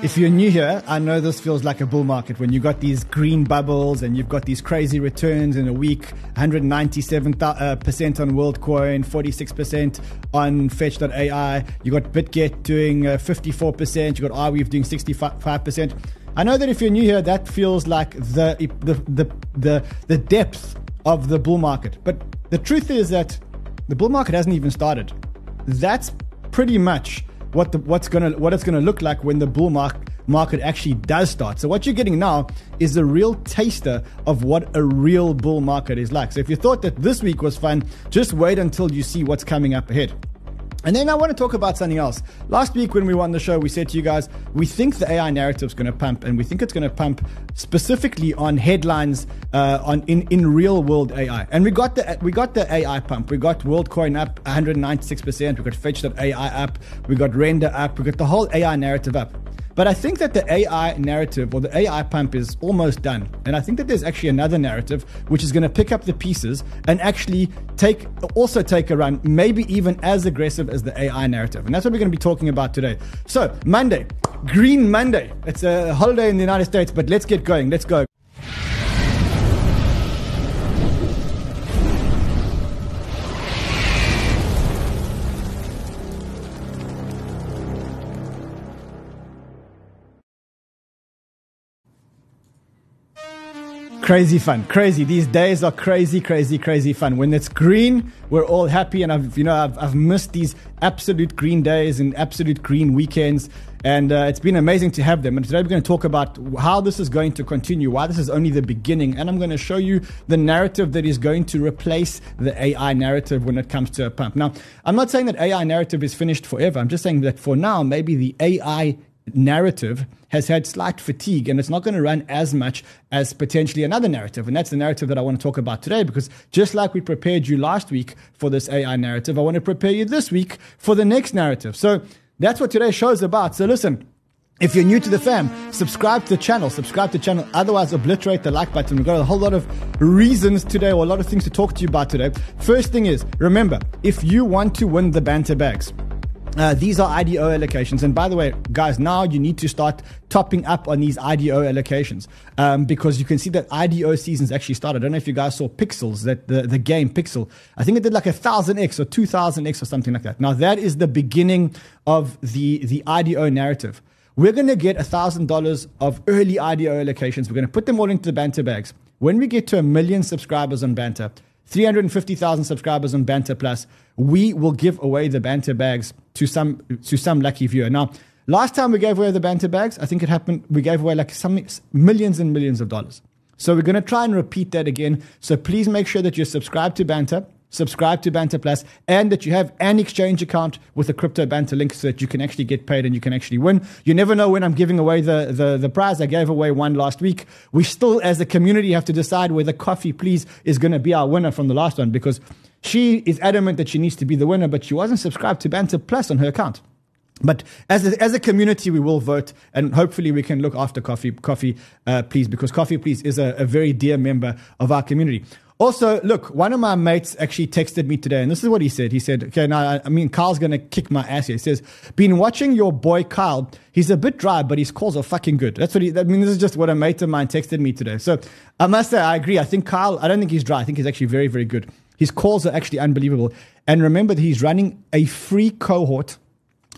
If you're new here, I know this feels like a bull market when you got these green bubbles and you've got these crazy returns in a week 197% uh, on WorldCoin, 46% on Fetch.ai. You've got BitGet doing uh, 54%. you've got Arweave doing 65%. I know that if you're new here, that feels like the, the, the, the, the depth of the bull market. But the truth is that the bull market hasn't even started. That's pretty much what the what's gonna what it's gonna look like when the bull market market actually does start. So what you're getting now is a real taster of what a real bull market is like. So if you thought that this week was fun, just wait until you see what's coming up ahead. And then I want to talk about something else. Last week when we won the show, we said to you guys, we think the AI narrative is going to pump, and we think it's going to pump specifically on headlines uh, on in, in real world AI. And we got the we got the AI pump. We got WorldCoin up 196 percent. We got Fetch.ai up. We got Render up. We got the whole AI narrative up. But I think that the AI narrative or the AI pump is almost done. And I think that there's actually another narrative which is going to pick up the pieces and actually take also take a run, maybe even as aggressive as the AI narrative. And that's what we're going to be talking about today. So, Monday, Green Monday. It's a holiday in the United States, but let's get going. Let's go. Crazy fun, crazy. These days are crazy, crazy, crazy fun. When it's green, we're all happy, and I've, you know, I've, I've missed these absolute green days and absolute green weekends, and uh, it's been amazing to have them. And today we're going to talk about how this is going to continue, why this is only the beginning, and I'm going to show you the narrative that is going to replace the AI narrative when it comes to a pump. Now, I'm not saying that AI narrative is finished forever. I'm just saying that for now, maybe the AI narrative has had slight fatigue and it's not going to run as much as potentially another narrative. And that's the narrative that I want to talk about today because just like we prepared you last week for this AI narrative, I want to prepare you this week for the next narrative. So that's what today's show is about. So listen. If you're new to the fam, subscribe to the channel, subscribe to the channel, otherwise obliterate the like button. We've got a whole lot of reasons today or a lot of things to talk to you about today. First thing is, remember, if you want to win the banter bags, uh, these are IDO allocations. And by the way, guys, now you need to start topping up on these IDO allocations um, because you can see that IDO season's actually started. I don't know if you guys saw Pixels, that the, the game Pixel. I think it did like a 1000x or 2000x or something like that. Now, that is the beginning of the, the IDO narrative. We're going to get a $1,000 of early IDO allocations. We're going to put them all into the banter bags. When we get to a million subscribers on banter, 350,000 subscribers on Banter Plus, we will give away the Banter bags to some to some lucky viewer. Now, last time we gave away the Banter bags, I think it happened. We gave away like some millions and millions of dollars. So we're going to try and repeat that again. So please make sure that you're subscribed to Banter subscribe to Banter Plus, and that you have an exchange account with a crypto Banter link so that you can actually get paid and you can actually win. You never know when I'm giving away the, the, the prize. I gave away one last week. We still, as a community, have to decide whether Coffee Please is going to be our winner from the last one because she is adamant that she needs to be the winner, but she wasn't subscribed to Banter Plus on her account. But as a, as a community, we will vote, and hopefully we can look after Coffee, Coffee, uh, please, because Coffee, please, is a, a very dear member of our community. Also, look, one of my mates actually texted me today, and this is what he said. He said, Okay, now, I mean, Kyle's to kick my ass here. He says, Been watching your boy Kyle. He's a bit dry, but his calls are fucking good. That's what he, I mean, this is just what a mate of mine texted me today. So I must say, I agree. I think Kyle, I don't think he's dry. I think he's actually very, very good. His calls are actually unbelievable. And remember that he's running a free cohort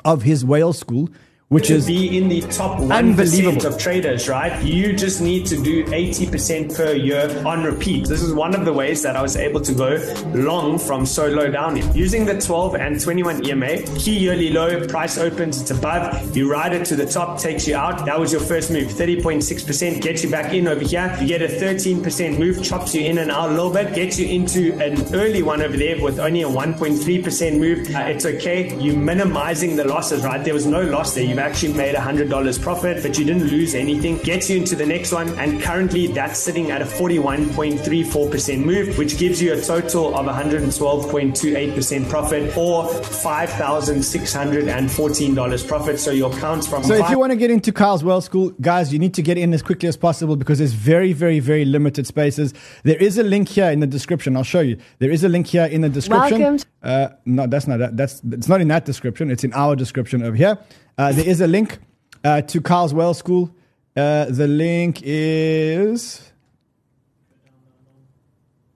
of his whale school which to is be in the top 1% of traders, right? You just need to do 80% per year on repeat. This is one of the ways that I was able to go long from so low down in. Using the 12 and 21 EMA, key yearly low, price opens, it's above, you ride it to the top, takes you out. That was your first move. 30.6% gets you back in over here. You get a 13% move, chops you in and out a little bit, gets you into an early one over there with only a 1.3% move. Uh, it's okay. You're minimizing the losses, right? There was no loss there. You've actually made $100 profit, but you didn't lose anything. Gets you into the next one, and currently that's sitting at a 41.34% move, which gives you a total of 112.28% profit or $5,614 profit. So your counts from. So if you want to get into Kyle's Whale School, guys, you need to get in as quickly as possible because there's very, very, very limited spaces. There is a link here in the description. I'll show you. There is a link here in the description. Welcome. Uh, no, that's not that. That's it's not in that description. It's in our description over here. Uh, there is a link uh, to Carl's Whale School. Uh, the link is.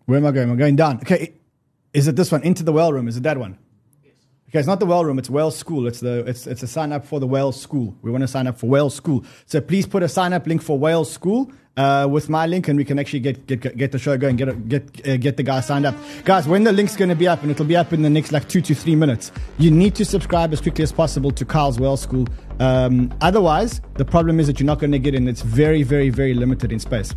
Where am I going? I'm going down. Okay, is it this one? Into the whale room? Is it that one? Okay, it's not the whale room. It's whale school. It's the it's it's a sign up for the whale school. We want to sign up for whale school. So please put a sign up link for whale school uh, with my link, and we can actually get get get the show going. Get get uh, get the guys signed up, guys. When the link's going to be up, and it'll be up in the next like two to three minutes. You need to subscribe as quickly as possible to Carl's Whale School. Um, otherwise, the problem is that you're not going to get in. It's very very very limited in space.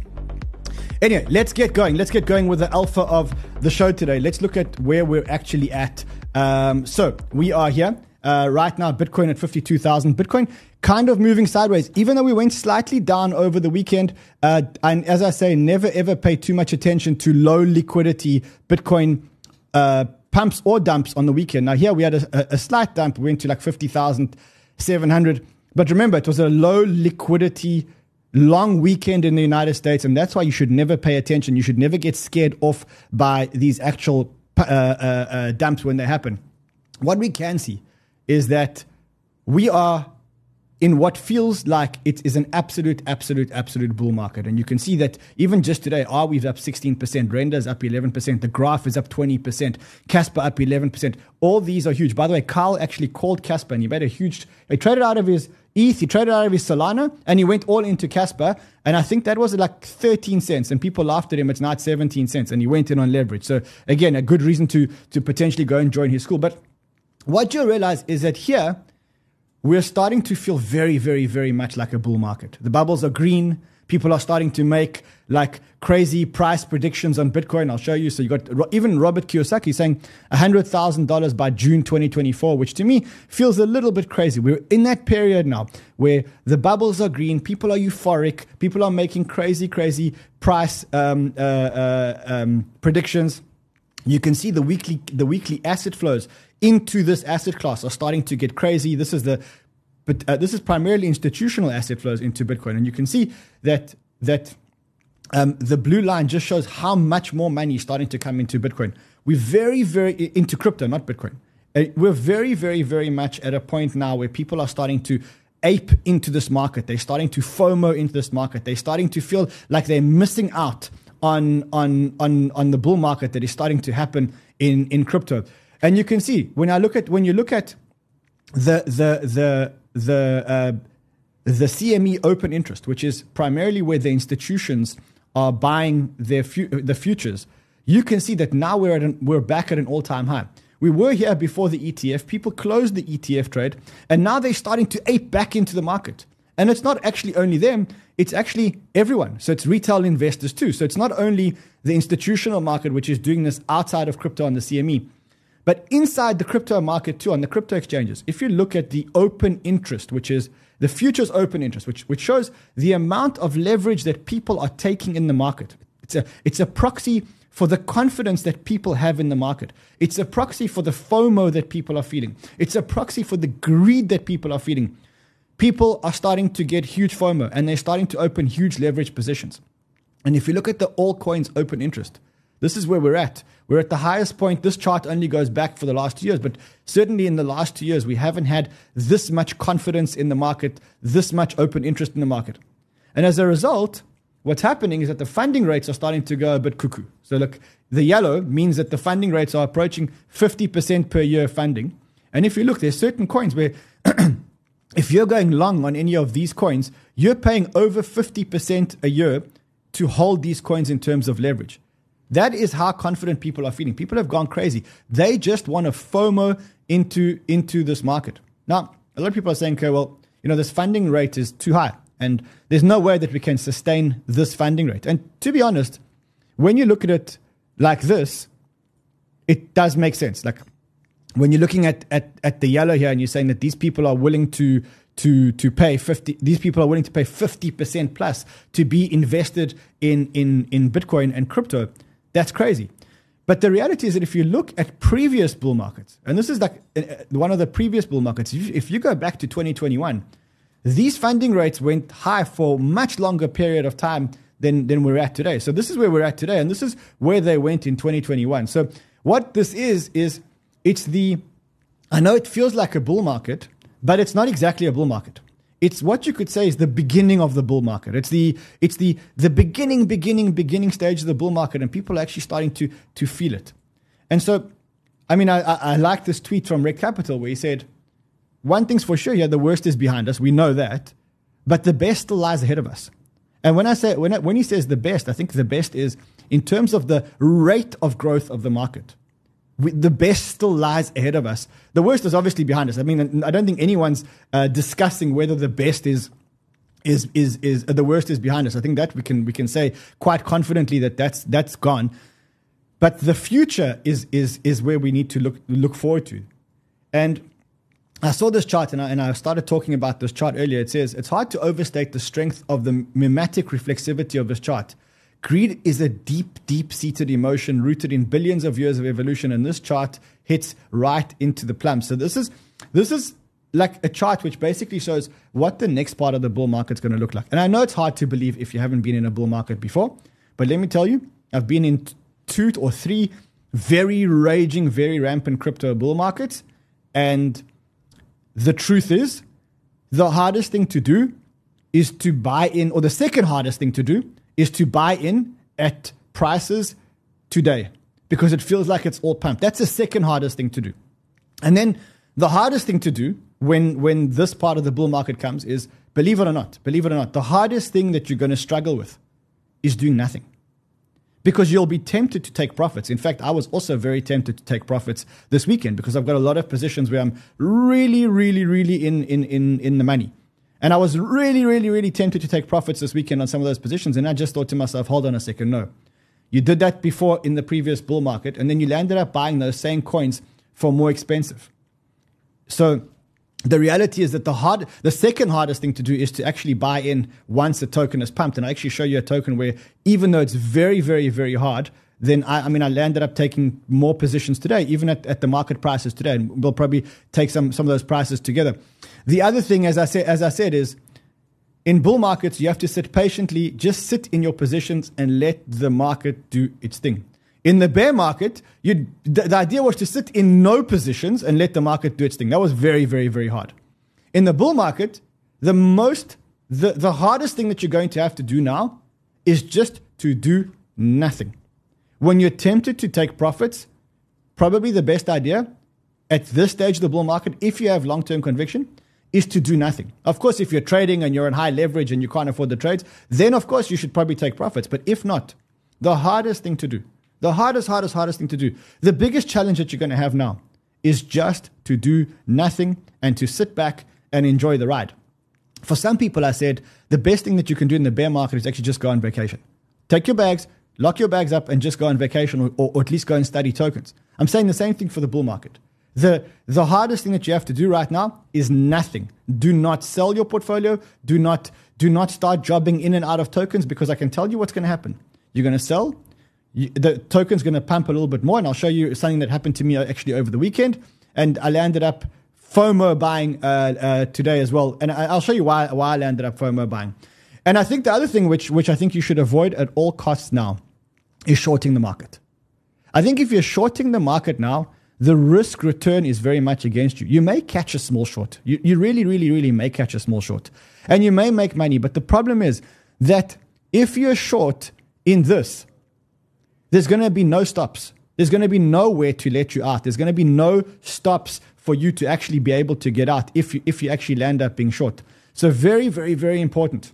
Anyway, let's get going. Let's get going with the alpha of the show today. Let's look at where we're actually at. Um, so we are here. Uh, right now, Bitcoin at 52,000. Bitcoin kind of moving sideways, even though we went slightly down over the weekend. Uh, and as I say, never ever pay too much attention to low liquidity Bitcoin uh, pumps or dumps on the weekend. Now, here we had a, a slight dump, we went to like 50,700. But remember, it was a low liquidity long weekend in the United States, and that's why you should never pay attention. You should never get scared off by these actual uh, uh, uh, dumps when they happen. What we can see is that we are in what feels like it is an absolute, absolute, absolute bull market. And you can see that even just today, Arweave's up 16%, Render's up 11%, the Graph is up 20%, Casper up 11%. All these are huge. By the way, Carl actually called Casper and he made a huge, he traded out of his ETH, he traded out of his Solana, and he went all into Casper. And I think that was like 13 cents. And people laughed at him. It's not 17 cents. And he went in on leverage. So again, a good reason to, to potentially go and join his school. But what you'll realize is that here, we're starting to feel very, very, very much like a bull market. The bubbles are green. People are starting to make like crazy price predictions on Bitcoin. I'll show you. So you got even Robert Kiyosaki saying $100,000 by June 2024, which to me feels a little bit crazy. We're in that period now where the bubbles are green, people are euphoric, people are making crazy, crazy price um, uh, uh, um, predictions. You can see the weekly the weekly asset flows into this asset class are starting to get crazy. This is the but uh, this is primarily institutional asset flows into Bitcoin, and you can see that that um, the blue line just shows how much more money is starting to come into Bitcoin. We're very very into crypto, not Bitcoin. Uh, we're very very very much at a point now where people are starting to ape into this market. They're starting to FOMO into this market. They're starting to feel like they're missing out on on on on the bull market that is starting to happen in in crypto. And you can see when I look at when you look at the the the the uh, the CME open interest, which is primarily where the institutions are buying their fu- the futures, you can see that now we're at an, we're back at an all time high. We were here before the ETF. People closed the ETF trade, and now they're starting to ape back into the market. And it's not actually only them, it's actually everyone. So it's retail investors too. So it's not only the institutional market, which is doing this outside of crypto on the CME, but inside the crypto market too, on the crypto exchanges, if you look at the open interest, which is the futures open interest, which, which shows the amount of leverage that people are taking in the market, it's a, it's a proxy for the confidence that people have in the market. It's a proxy for the FOMO that people are feeling. It's a proxy for the greed that people are feeling. People are starting to get huge FOMO and they're starting to open huge leverage positions. And if you look at the all coins open interest, this is where we're at. We're at the highest point. This chart only goes back for the last two years, but certainly in the last two years, we haven't had this much confidence in the market, this much open interest in the market. And as a result, what's happening is that the funding rates are starting to go a bit cuckoo. So, look, the yellow means that the funding rates are approaching 50% per year funding. And if you look, there's certain coins where if you're going long on any of these coins, you're paying over 50% a year to hold these coins in terms of leverage. That is how confident people are feeling. People have gone crazy. They just want to FOMO into, into this market. Now, a lot of people are saying, okay, well, you know, this funding rate is too high. And there's no way that we can sustain this funding rate. And to be honest, when you look at it like this, it does make sense. Like when you're looking at, at, at the yellow here and you're saying that these people are willing to to to pay 50 these people are willing to pay 50% plus to be invested in in in bitcoin and crypto that's crazy. But the reality is that if you look at previous bull markets, and this is like uh, uh, one of the previous bull markets, if you go back to 2021, these funding rates went high for much longer period of time than, than we're at today. So this is where we're at today, and this is where they went in 2021. So what this is, is it's the, I know it feels like a bull market, but it's not exactly a bull market. It's what you could say is the beginning of the bull market. It's the it's the the beginning, beginning, beginning stage of the bull market, and people are actually starting to to feel it. And so, I mean, I, I, I like this tweet from Rekt Capital where he said, "One thing's for sure, yeah, the worst is behind us. We know that, but the best still lies ahead of us." And when I say when I, when he says the best, I think the best is in terms of the rate of growth of the market we, the best still lies ahead of us. The worst is obviously behind us. I mean, I don't think anyone's uh, discussing whether the best is is is is the worst is behind us. I think that we can we can say quite confidently that that's that's gone. But the future is is is where we need to look look forward to. And I saw this chart and I, and I started talking about this chart earlier. It says it's hard to overstate the strength of the mimetic reflexivity of this chart. Greed is a deep, deep seated emotion rooted in billions of years of evolution, and this chart hits right into the plum. So this is this is like a chart which basically shows what the next part of the bull market is going to look like. And I know it's hard to believe if you haven't been in a bull market before, but let me tell you, I've been in two or three very raging, very rampant crypto bull markets, and the truth is, the hardest thing to do is to buy in, or the second hardest thing to do is to buy in at prices today because it feels like it's all pumped. That's the second hardest thing to do. And then the hardest thing to do when when this part of the bull market comes is believe it or not, believe it or not, the hardest thing that you're going to struggle with is doing nothing. Because you'll be tempted to take profits. In fact, I was also very tempted to take profits this weekend because I've got a lot of positions where I'm really, really, really in in in, in the money. And I was really, really, really tempted to take profits this weekend on some of those positions. And I just thought to myself, hold on a second, no. You did that before in the previous bull market, and then you landed up buying those same coins for more expensive. So the reality is that the hard, the second hardest thing to do is to actually buy in once the token is pumped. And I actually show you a token where, even though it's very, very, very hard, then I, I mean, I landed up taking more positions today, even at, at the market prices today. And we'll probably take some, some of those prices together. The other thing, as I said, as I said, is in bull markets, you have to sit patiently, just sit in your positions and let the market do its thing. In the bear market, the, the idea was to sit in no positions and let the market do its thing. That was very, very, very hard. In the bull market, the most, the, the hardest thing that you're going to have to do now is just to do nothing. When you're tempted to take profits, probably the best idea at this stage of the bull market, if you have long term conviction, is to do nothing. Of course, if you're trading and you're in high leverage and you can't afford the trades, then of course you should probably take profits. But if not, the hardest thing to do, the hardest, hardest, hardest thing to do, the biggest challenge that you're going to have now is just to do nothing and to sit back and enjoy the ride. For some people, I said the best thing that you can do in the bear market is actually just go on vacation. Take your bags, lock your bags up, and just go on vacation or, or, or at least go and study tokens. I'm saying the same thing for the bull market. The, the hardest thing that you have to do right now is nothing. Do not sell your portfolio. Do not, do not start jobbing in and out of tokens because I can tell you what's going to happen. You're going to sell. You, the token's going to pump a little bit more. And I'll show you something that happened to me actually over the weekend. And I landed up FOMO buying uh, uh, today as well. And I, will show you why, why I landed up FOMO buying. And I think the other thing which, which I think you should avoid at all costs now is shorting the market. I think if you're shorting the market now, the risk return is very much against you. You may catch a small short. You, you really, really, really may catch a small short. And you may make money. But the problem is that if you're short in this, there's going to be no stops. There's going to be nowhere to let you out. There's going to be no stops for you to actually be able to get out if you, if you actually land up being short. So very, very, very important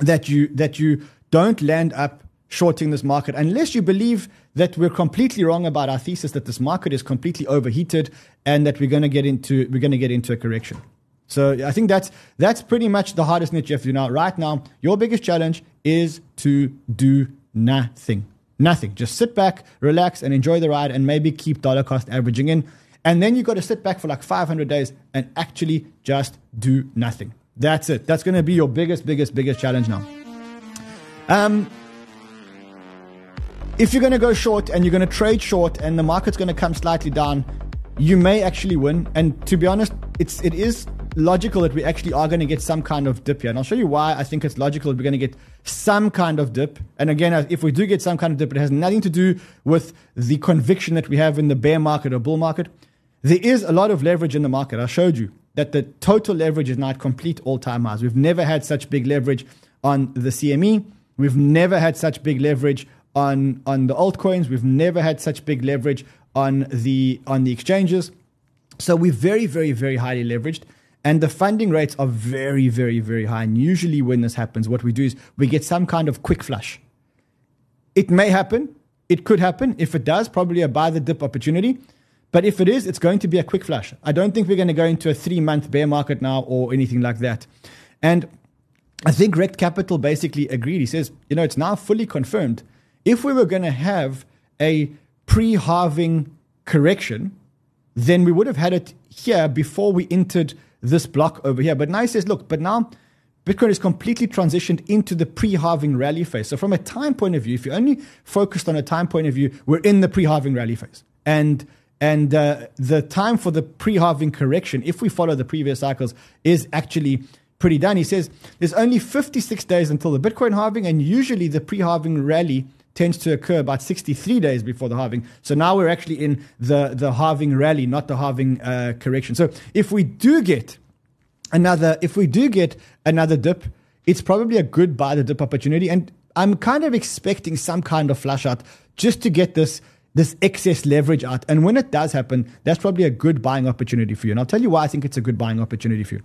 that you, that you don't land up shorting this market unless you believe that we're completely wrong about our thesis that this market is completely overheated and that we're going to get into we're going to get into a correction. So I think that's that's pretty much the hardest that you have to do now. Right now, your biggest challenge is to do nothing. Nothing. Just sit back, relax, and enjoy the ride, and maybe keep dollar cost averaging in. And then you got to sit back for like 500 days and actually just do nothing. That's it. That's going to be your biggest, biggest, biggest challenge now. Um, if you're going to go short and you're going to trade short and the market's going to come slightly down, you may actually win. And to be honest, it's it is logical that we actually are going to get some kind of dip here. And I'll show you why I think it's logical that we're going to get some kind of dip. And again, uh, if we do get some kind of dip, it has nothing to do with the conviction that we have in the bear market or bull market. There is a lot of leverage in the market. I showed you. that the total leverage is now at complete all time highs. We've never had such big leverage on the CME. We've never had such big leverage on, on the altcoins. We've never had such big leverage on the on the exchanges. So we're very, very, very highly leveraged. And the funding rates are very, very, very high. And usually when this happens, what we do is we get some kind of quick flush. It may happen. It could happen. If it does, probably a buy the dip opportunity. But if it is, it's going to be a quick flush. I don't think we're going to go into a three month bear market now or anything like that. And I think Rekt Capital basically agreed. He says, you know, it's now fully confirmed. If we were going to have a pre halving correction, then we would have had it here before we entered this block over here. But now he says, look, but now Bitcoin is completely transitioned into the pre halving rally phase. So, from a time point of view, if you're only focused on a time point of view, we're in the pre halving rally phase. And and uh, the time for the pre halving correction, if we follow the previous cycles, is actually pretty done. He says there's only 56 days until the Bitcoin halving, and usually the pre halving rally tends to occur about 63 days before the halving. So now we're actually in the, the halving rally, not the halving uh, correction. So if we do get another, if we do get another dip, it's probably a good buy the dip opportunity. And I'm kind of expecting some kind of flush out just to get this this excess leverage out. And when it does happen, that's probably a good buying opportunity for you. And I'll tell you why I think it's a good buying opportunity for you.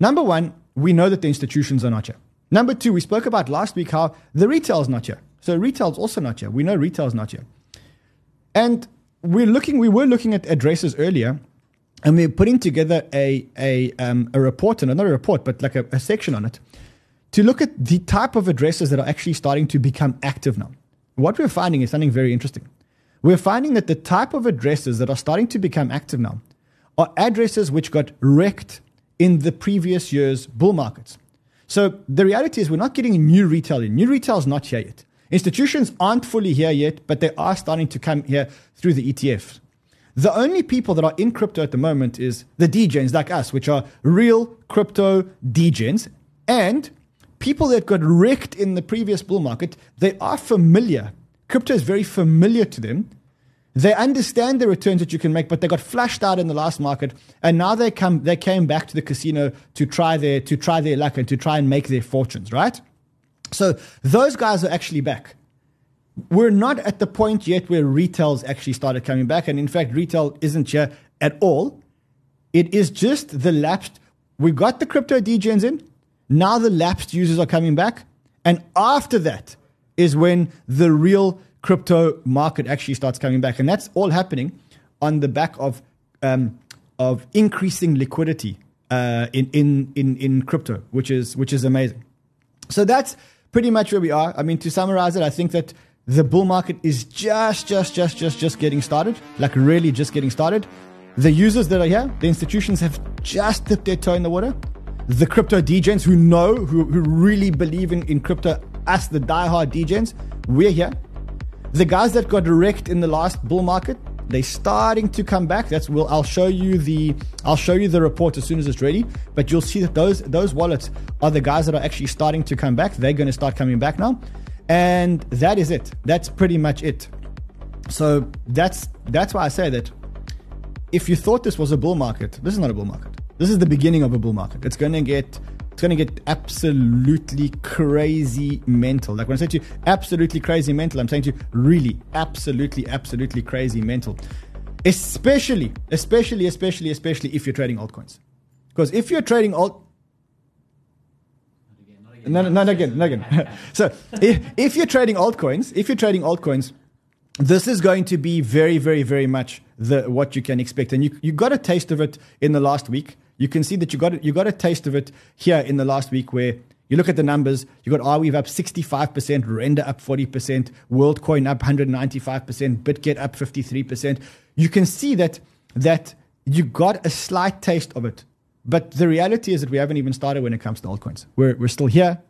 Number one, we know that the institutions are not here. Number two, we spoke about last week how the retail is not here. So retail's also not here. We know retail's not here. And we're looking, we were looking at addresses earlier, and we're putting together a, a, um, a report, and not a report, but like a, a section on it, to look at the type of addresses that are actually starting to become active now. What we're finding is something very interesting. We're finding that the type of addresses that are starting to become active now are addresses which got wrecked in the previous year's bull markets. So the reality is we're not getting new retail in. New retail is not here yet. Institutions aren't fully here yet, but they are starting to come here through the ETFs. The only people that are in crypto at the moment is the degens like us, which are real crypto degens, and people that got wrecked in the previous bull market. They are familiar. Crypto is very familiar to them. They understand the returns that you can make, but they got flushed out in the last market, and now they come. They came back to the casino to try their to try their luck and to try and make their fortunes. Right. So those guys are actually back. We're not at the point yet where retail's actually started coming back. And in fact, retail isn't here at all. It is just the lapsed. We got the crypto degens in. Now the lapsed users are coming back. And after that is when the real crypto market actually starts coming back. And that's all happening on the back of, um, of increasing liquidity uh, in, in, in, in crypto, which is, which is amazing. So that's pretty much where we are. I mean, to summarize it, I think that the bull market is just, just, just, just, just getting started, like really just getting started. The users that are here, the institutions have just dipped their toe in the water. The crypto degens who know, who, who really believe in, in crypto, us, the diehard degens, we're here. The guys that got wrecked in the last bull market, they're starting to come back. That's well, I'll show you the I'll show you the report as soon as it's ready. But you'll see that those those wallets are the guys that are actually starting to come back. They're going to start coming back now, and that is it. That's pretty much it. So that's that's why I say that if you thought this was a bull market, this is not a bull market. This is the beginning of a bull market. It's going to get it's going to get absolutely crazy mental. Like when I say to you, absolutely crazy mental, I'm saying to you, really, absolutely, absolutely crazy mental. Especially, especially, especially, especially if you're trading altcoins. Because if you're trading alt, no, no, not again, not again. so if, if you're trading altcoins, if you're trading altcoins, this is going to be very, very, very much the what you can expect. And you you got a taste of it in the last week. You can see that you got you got a taste of it here in the last week where you look at the numbers, you got Arweave up 65%, Render up 40%, WorldCoin up 195%, BitGet up 53%. You can see that that you got a slight taste of it. But the reality is that we haven't even started when it comes to altcoins. We're, we're still here.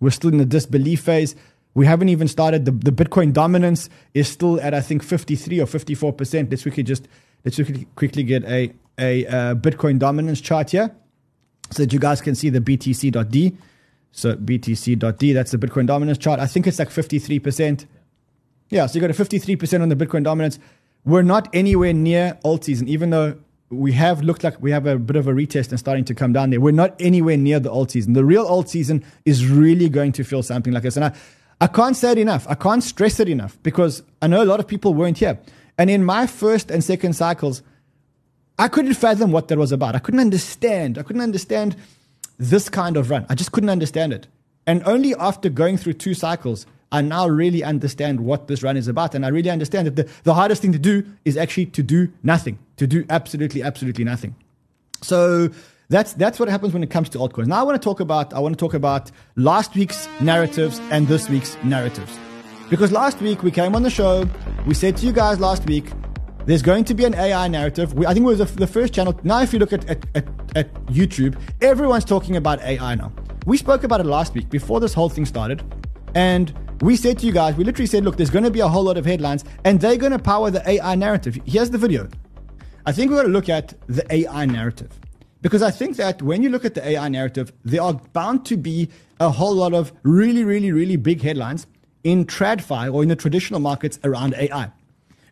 We're still in the disbelief phase. We haven't even started. The, the Bitcoin dominance is still at, I think, 53 or 54%. Let's quickly just, let's quickly, quickly get a, a uh, Bitcoin dominance chart here so that you guys can see the BTC.D. So BTC.D, that's the Bitcoin dominance chart. I think it's like 53%. Yeah, so you got a 53% on the Bitcoin dominance. We're not anywhere near alt season, even though we have looked like we have a bit of a retest and starting to come down there. We're not anywhere near the alt season. The real alt season is really going to feel something like this. And I, I can't say it enough. I can't stress it enough because I know a lot of people weren't here. And in my first and second cycles, I couldn't fathom what that was about. I couldn't understand. I couldn't understand this kind of run. I just couldn't understand it. And only after going through two cycles, I now really understand what this run is about. And I really understand that the, the hardest thing to do is actually to do nothing, to do absolutely, absolutely nothing. So that's, that's what happens when it comes to altcoins. Now I want to talk about, I want to talk about last week's narratives and this week's narratives. Because last week we came on the show, we said to you guys last week, there's going to be an AI narrative. We, I think it was the, the, first channel. Now, if you look at, at, at, at YouTube, everyone's talking about AI now. We spoke about it last week before this whole thing started. And we said to you guys, we literally said, look, there's going to be a whole lot of headlines and they're going to power the AI narrative. Here's the video. I think we're going to look at the AI narrative. Because I think that when you look at the AI narrative, there are bound to be a whole lot of really, really, really big headlines in TradFi or in the traditional markets around AI.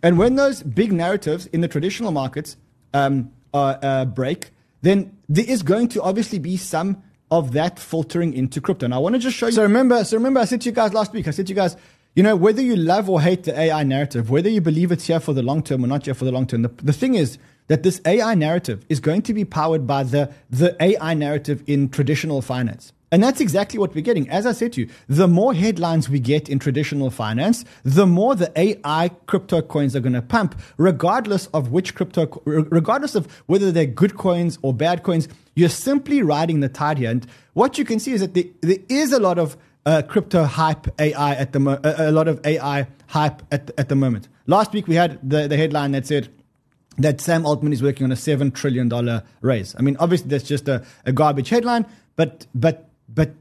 And when those big narratives in the traditional markets um, uh, uh, break, then there is going to obviously be some of that filtering into crypto. And I want to just show you. So remember, so remember, I said to you guys last week, I said to you guys, you know, whether you love or hate the AI narrative, whether you believe it's here for the long term or not here for the long term, the, the thing is that this AI narrative is going to be powered by the, the AI narrative in traditional finance. And that's exactly what we're getting. As I said to you, the more headlines we get in traditional finance, the more the AI crypto coins are going to pump, regardless of which crypto, regardless of whether they're good coins or bad coins. You're simply riding the tide here. And what you can see is that there, there is a lot of uh, crypto hype AI at the mo- a lot of AI hype at, at the moment. Last week we had the, the headline that said that Sam Altman is working on a seven trillion dollar raise. I mean, obviously that's just a, a garbage headline, but but but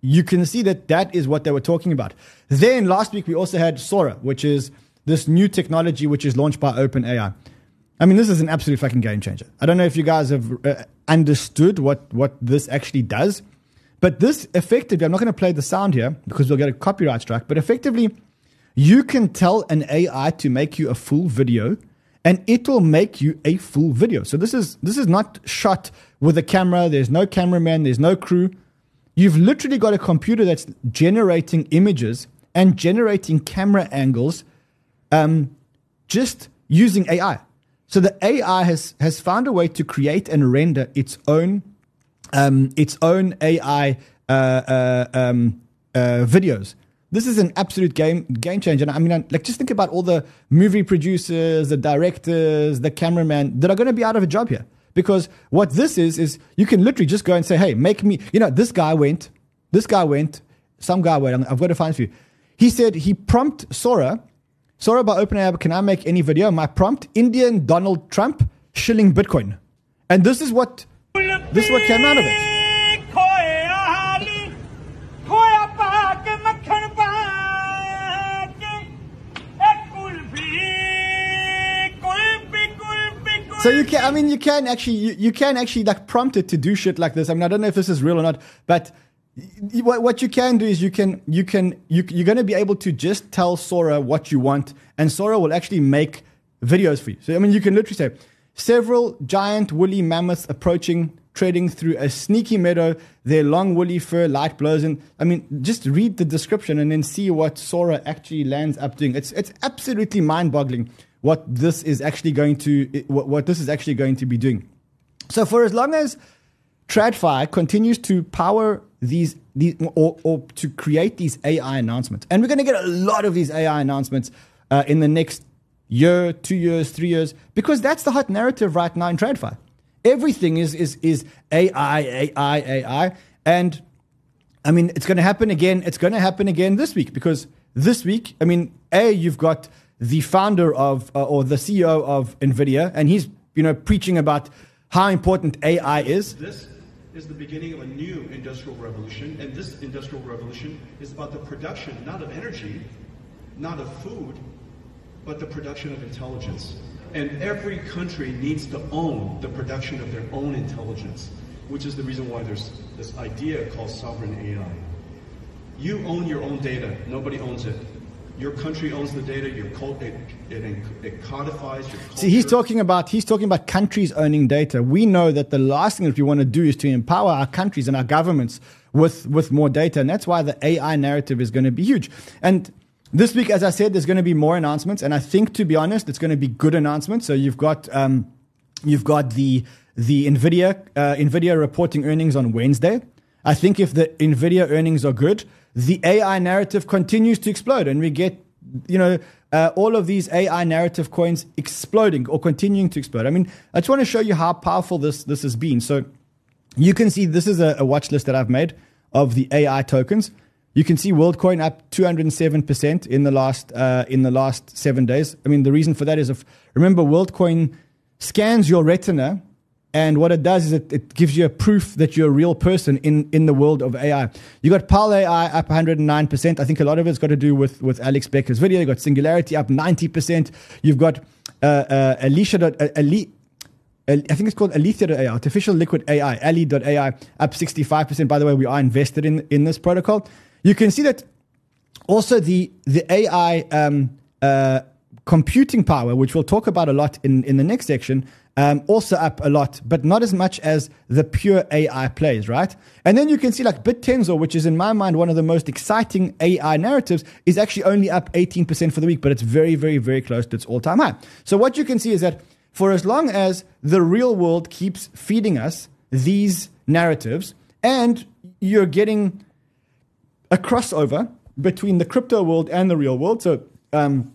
you can see that that is what they were talking about. Then last week we also had Sora, which is this new technology which is launched by OpenAI. I mean, this is an absolute fucking game changer. I don't know if you guys have uh, understood what what this actually does, but this effectively, I'm not going to play the sound here because we'll get a copyright strike. But effectively, you can tell an AI to make you a full video, and it will make you a full video. So this is this is not shot with a camera. There's no cameraman. There's no crew. You've literally got a computer that's generating images and generating camera angles um, just using AI. So the AI has, has found a way to create and render its own um, its own AI uh, uh, um, uh, videos. This is an absolute game game changer. I mean, like just think about all the movie producers, the directors, the cameraman that are going to be out of a job here. Because what this is, is you can literally just go and say, hey, make me, you know, this guy went, this guy went, some guy went, I've got to find for you. He said he prompt Sora, Sora by OpenAI, can I make any video? My prompt, Indian Donald Trump shilling Bitcoin. And this is what, this is what came out of it. So you can, I mean, you can actually, you, you can actually like prompt it to do shit like this. I mean, I don't know if this is real or not, but what, what you can do is you can, you can, you, you're going to be able to just tell Sora what you want and Sora will actually make videos for you. So, I mean, you can literally say several giant woolly mammoths approaching, treading through a sneaky meadow, their long woolly fur light blows in. I mean, just read the description and then see what Sora actually lands up doing. It's, it's absolutely mind boggling what this is actually going to what, what this is actually going to be doing. So for as long as TradFi continues to power these, these or, or to create these AI announcements, and we're going to get a lot of these AI announcements uh, in the next year, two years, three years, because that's the hot narrative right now in TradFi. Everything is is is AI, AI, AI, and I mean it's going to happen again. It's going to happen again this week because this week, I mean, a you've got the founder of uh, or the CEO of Nvidia, and he's you know preaching about how important AI is. This is the beginning of a new industrial revolution, and this industrial revolution is about the production not of energy, not of food, but the production of intelligence. And every country needs to own the production of their own intelligence, which is the reason why there's this idea called sovereign AI. You own your own data, nobody owns it. Your country owns the data. Your cult, it, it, it codifies your culture. See, he's talking about he's talking about countries owning data. We know that the last thing that we want to do is to empower our countries and our governments with with more data, and that's why the AI narrative is going to be huge. And this week, as I said, there's going to be more announcements, and I think, to be honest, it's going to be good announcements. So you've got um, you've got the the Nvidia uh, Nvidia reporting earnings on Wednesday. I think if the Nvidia earnings are good, the AI narrative continues to explode, and we get you know uh, all of these AI narrative coins exploding or continuing to explode. I mean, I just want to show you how powerful this this has been. So you can see this is a, a watch list that I've made of the AI tokens. You can see WorldCoin up 207% in the last uh, in the last seven days. I mean, the reason for that is if remember WorldCoin scans your retina and what it does is it, it gives you a proof that you're a real person in, in the world of AI. You got Paal AI up 109%. I think a lot of it's got to do with, with Alex Becker's video. You got Singularity up 90%. You've got uh, uh, Alicia. Uh, Ali, I think it's called Alethea.ai, artificial liquid AI, Ali.ai, up 65%. By the way, we are invested in, in this protocol. You can see that also the, the AI um, uh, computing power, which we'll talk about a lot in, in the next section, um, also up a lot, but not as much as the pure AI plays, right? And then you can see like BitTensor, which is in my mind one of the most exciting AI narratives, is actually only up 18% for the week, but it's very, very, very close to its all time high. So what you can see is that for as long as the real world keeps feeding us these narratives and you're getting a crossover between the crypto world and the real world. So, um,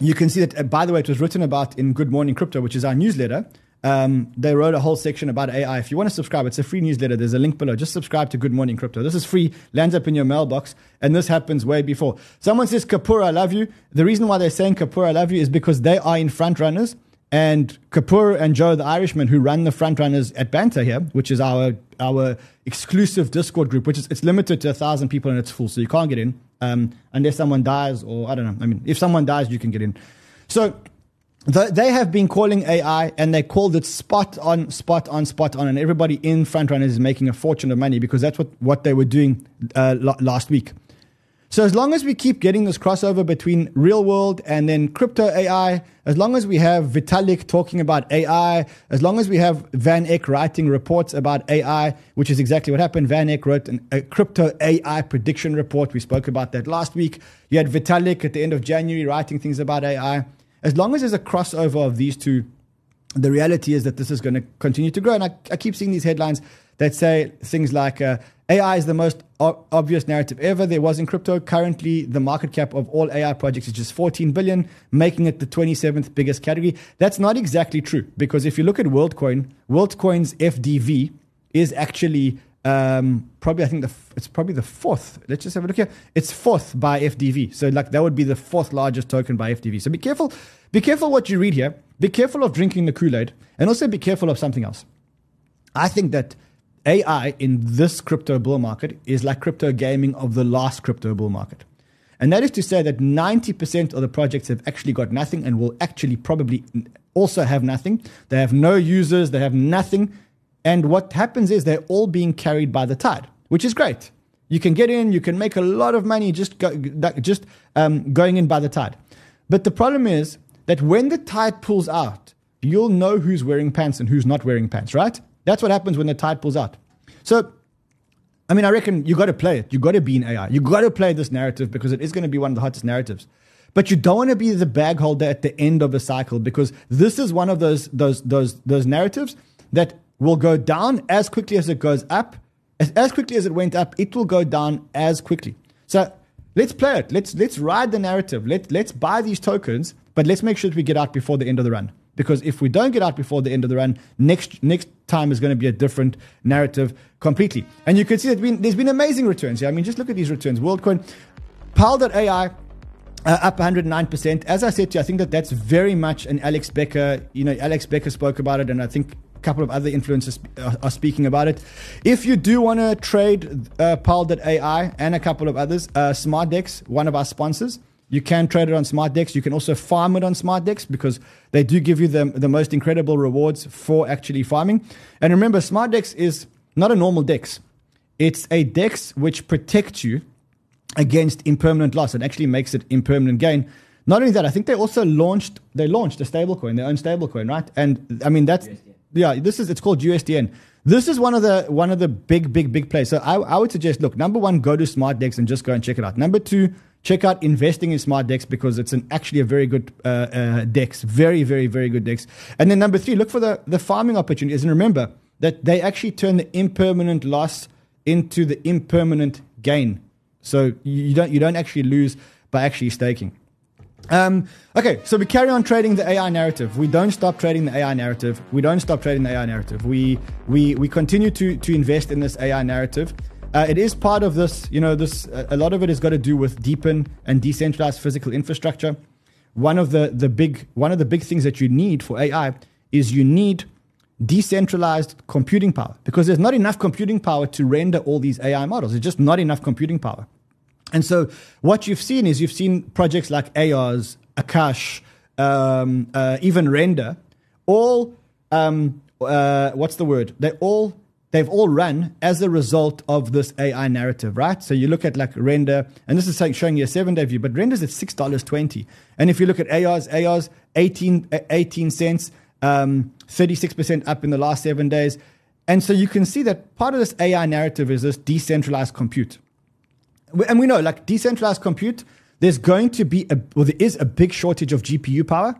you can see that, uh, by the way, it was written about in Good Morning Crypto, which is our newsletter. Um, they wrote a whole section about AI. If you want to subscribe, it's a free newsletter. There's a link below. Just subscribe to Good Morning Crypto. This is free, lands up in your mailbox, and this happens way before. Someone says, Kapoor, I love you. The reason why they're saying Kapoor, I love you is because they are in front runners. And Kapoor and Joe, the Irishman, who run the front runners at Banter here, which is our our exclusive Discord group, which is it's limited to a thousand people and it's full, so you can't get in um, unless someone dies or I don't know. I mean, if someone dies, you can get in. So they have been calling AI and they called it spot on, spot on, spot on, and everybody in Frontrunners is making a fortune of money because that's what, what they were doing uh, last week. So as long as we keep getting this crossover between real world and then crypto AI, as long as we have Vitalik talking about AI, as long as we have Van Eck writing reports about AI, which is exactly what happened. Van Eck wrote an, a crypto AI prediction report. We spoke about that last week. You had Vitalik at the end of January writing things about AI. As long as there's a crossover of these two, the reality is that this is going to continue to grow. And I, I keep seeing these headlines that say things like uh, AI is the most o- obvious narrative ever there was in crypto. Currently, the market cap of all AI projects is just 14 billion, making it the 27th biggest category. That's not exactly true because if you look at WorldCoin, WorldCoin's FDV is actually um, probably I think the it's probably the fourth. Let's just have a look here. It's fourth by FDV. So like that would be the fourth largest token by FDV. So be careful. Be careful what you read here. Be careful of drinking the Kool Aid, and also be careful of something else. I think that AI in this crypto bull market is like crypto gaming of the last crypto bull market. And that is to say that 90% of the projects have actually got nothing and will actually probably also have nothing. They have no users, they have nothing. And what happens is they're all being carried by the tide, which is great. You can get in, you can make a lot of money just, go, just um, going in by the tide. But the problem is that when the tide pulls out, you'll know who's wearing pants and who's not wearing pants, right? That's what happens when the tide pulls out. So, I mean, I reckon you got to play it. You got to be in AI. You got to play this narrative because it is going to be one of the hottest narratives. But you don't want to be the bag holder at the end of the cycle because this is one of those those those those narratives that will go down as quickly as it goes up. As, as quickly as it went up, it will go down as quickly. So let's play it. Let's let's ride the narrative. Let let's buy these tokens, but let's make sure that we get out before the end of the run. Because if we don't get out before the end of the run, next next time is going to be a different narrative completely. And you can see that been, there's been amazing returns here. I mean, just look at these returns. WorldCoin, Paal.ai, uh, up 109%. As I said to you, I think that that's very much an Alex Becker. You know, Alex Becker spoke about it, and I think a couple of other influencers are, are speaking about it. If you do want to trade uh, Pearl.ai and a couple of others, uh, SmarDex, one of our sponsors, you can trade it on smart SmarDex. You can also farm it on smart SmarDex because they do give you the, the most incredible rewards for actually farming. And remember, smart SmarDex is not a normal DEX. It's a DEX which protects you against impermanent loss and actually makes it impermanent gain. Not only that, I think they also launched they launched a stablecoin, their own stablecoin, right? And I mean that's USDN. yeah, this is it's called USDN. This is one of the one of the big big big plays. So I, I would suggest look number one, go to smart SmarDex and just go and check it out. Number two, check out investing in SmarDex because it's an actually a very good uh, uh, dex, very very very good dex. And then number three, look for the the farming opportunities and remember that they actually turn the impermanent loss into the impermanent gain. So you don't you don't actually lose by actually staking. Um, okay, so we carry on trading the AI narrative. We don't stop trading the AI narrative. We don't stop trading the AI narrative. We we we continue to to invest in this AI narrative. Uh, it is part of this, you know, this a lot of it has got to do with DePIN and decentralized physical infrastructure. One of the the big one of the big things that you need for AI is you need decentralized computing power because there's not enough computing power to render all these AI models. There's just not enough computing power. And so what you've seen is you've seen projects like Ayars, Akash, um, uh, even Render, all um, uh, what's the word? They all they've all run as a result of this AI narrative, right? So you look at like Render, and this is showing you a seven day view, but Render's at six dollars twenty, and if you look at Ayars, Ayars 18, 18 cents, um, thirty six percent up in the last seven days, and so you can see that part of this AI narrative is this decentralized compute and we know like decentralized compute, there's going to be a, well, there is a big shortage of GPU power.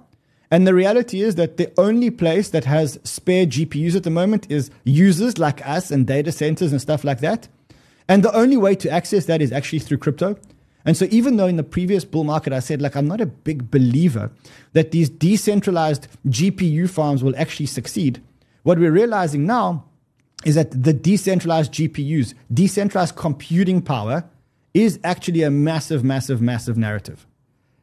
And the reality is that the only place that has spare GPUs at the moment is users like us and data centers and stuff like that. And the only way to access that is actually through crypto. And so, even though in the previous bull market I said, like, I'm not a big believer that these decentralized GPU farms will actually succeed, what we're realizing now is that the decentralized GPUs, decentralized computing power, is actually a massive, massive, massive narrative.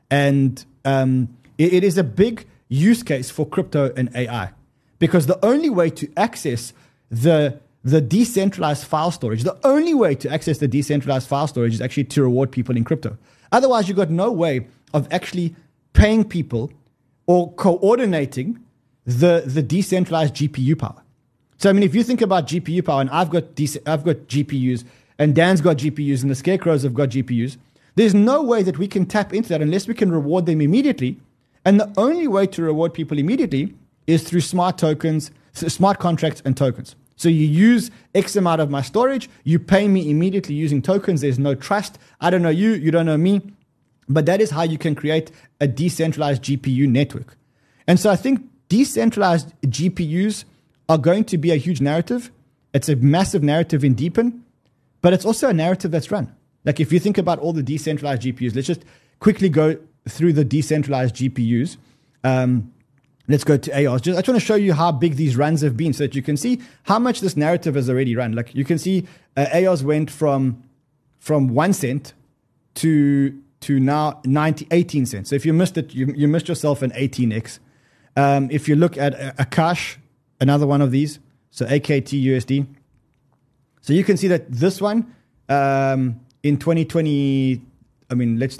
And um, it, it is a big use case for crypto and AI because the only way to access the the decentralized file storage, the only way to access the decentralized file storage is actually to reward people in crypto. Otherwise, you've got no way of actually paying people or coordinating the, the decentralized GPU power. So, I mean, if you think about GPU power, and I've got, I've got GPUs and Dan's got GPUs and the scarecrows have got GPUs. There's no way that we can tap into that unless we can reward them immediately. And the only way to reward people immediately is through smart tokens, smart contracts, and tokens. So you use X amount of my storage, you pay me immediately using tokens. There's no trust. I don't know you, you don't know me. But that is how you can create a decentralized GPU network. And so I think decentralized GPUs are going to be a huge narrative. It's a massive narrative in DePIN. But it's also a narrative that's run. Like if you think about all the decentralized GPUs, let's just quickly go through the decentralized GPUs. Um, let's go to Ayars. Just, I just want to show you how big these runs have been so that you can see how much this narrative has already run. Like you can see uh, went from, from one cent to, to now 90, 18 cents. So if you missed it, you, you missed yourself an 18x. Um, if you look at Akash, another one of these, so AKT USD, so you can see that this one um, in 2020, I mean, let's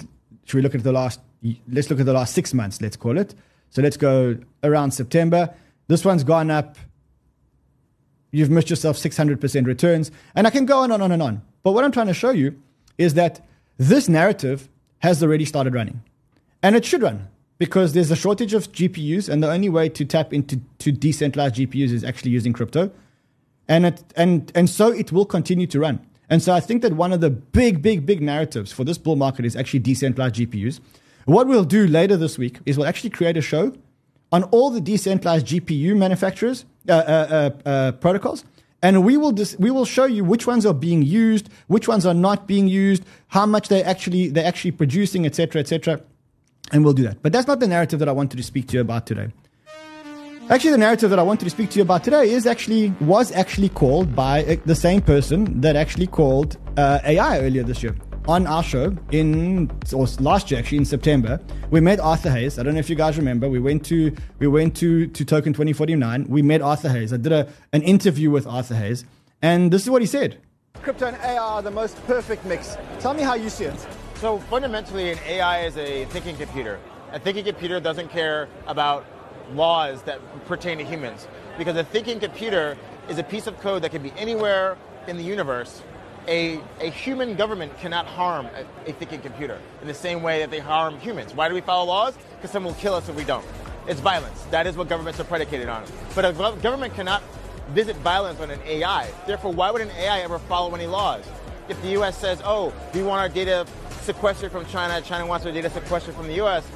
should we look at the last? Let's look at the last six months. Let's call it. So let's go around September. This one's gone up. You've missed yourself 600% returns, and I can go on and on and on. But what I'm trying to show you is that this narrative has already started running, and it should run because there's a shortage of GPUs, and the only way to tap into to decentralized GPUs is actually using crypto and it, and and so it will continue to run. And so I think that one of the big, big, big narratives for this bull market is actually decentralized GPUs. What we'll do later this week is we'll actually create a show on all the decentralized GPU manufacturers uh, uh, uh, uh, protocols, and we will dis- we will show you which ones are being used, which ones are not being used, how much they actually they're actually producing, etc., etc. And we'll do that. But that's not the narrative that I wanted to speak to you about today. Actually, the narrative that I wanted to speak to you about today is actually was actually called by uh, the same person that actually called uh, AI earlier this year on our show in or last year actually in September. We met Arthur Hayes. I don't know if you guys remember. We went to we went to to Token 2049. We met Arthur Hayes. I did a, an interview with Arthur Hayes, and this is what he said. Crypto and AI are the most perfect mix. Tell me how you see it. So fundamentally, an AI is a thinking computer. A thinking computer doesn't care about laws that pertain to humans. Because a thinking computer is a piece of code that can be anywhere in the universe a, a human government cannot harm a, a, thinking computer in the same way that they harm humans. Why do we follow laws? Because someone will kill us if we don't. It's violence. That is what governments are predicated on. But a government cannot visit violence on an AI. Therefore, why would an AI ever follow any laws? If the U.S. says, oh, we want our data sequestered from China, China wants our data sequestered from the U.S.,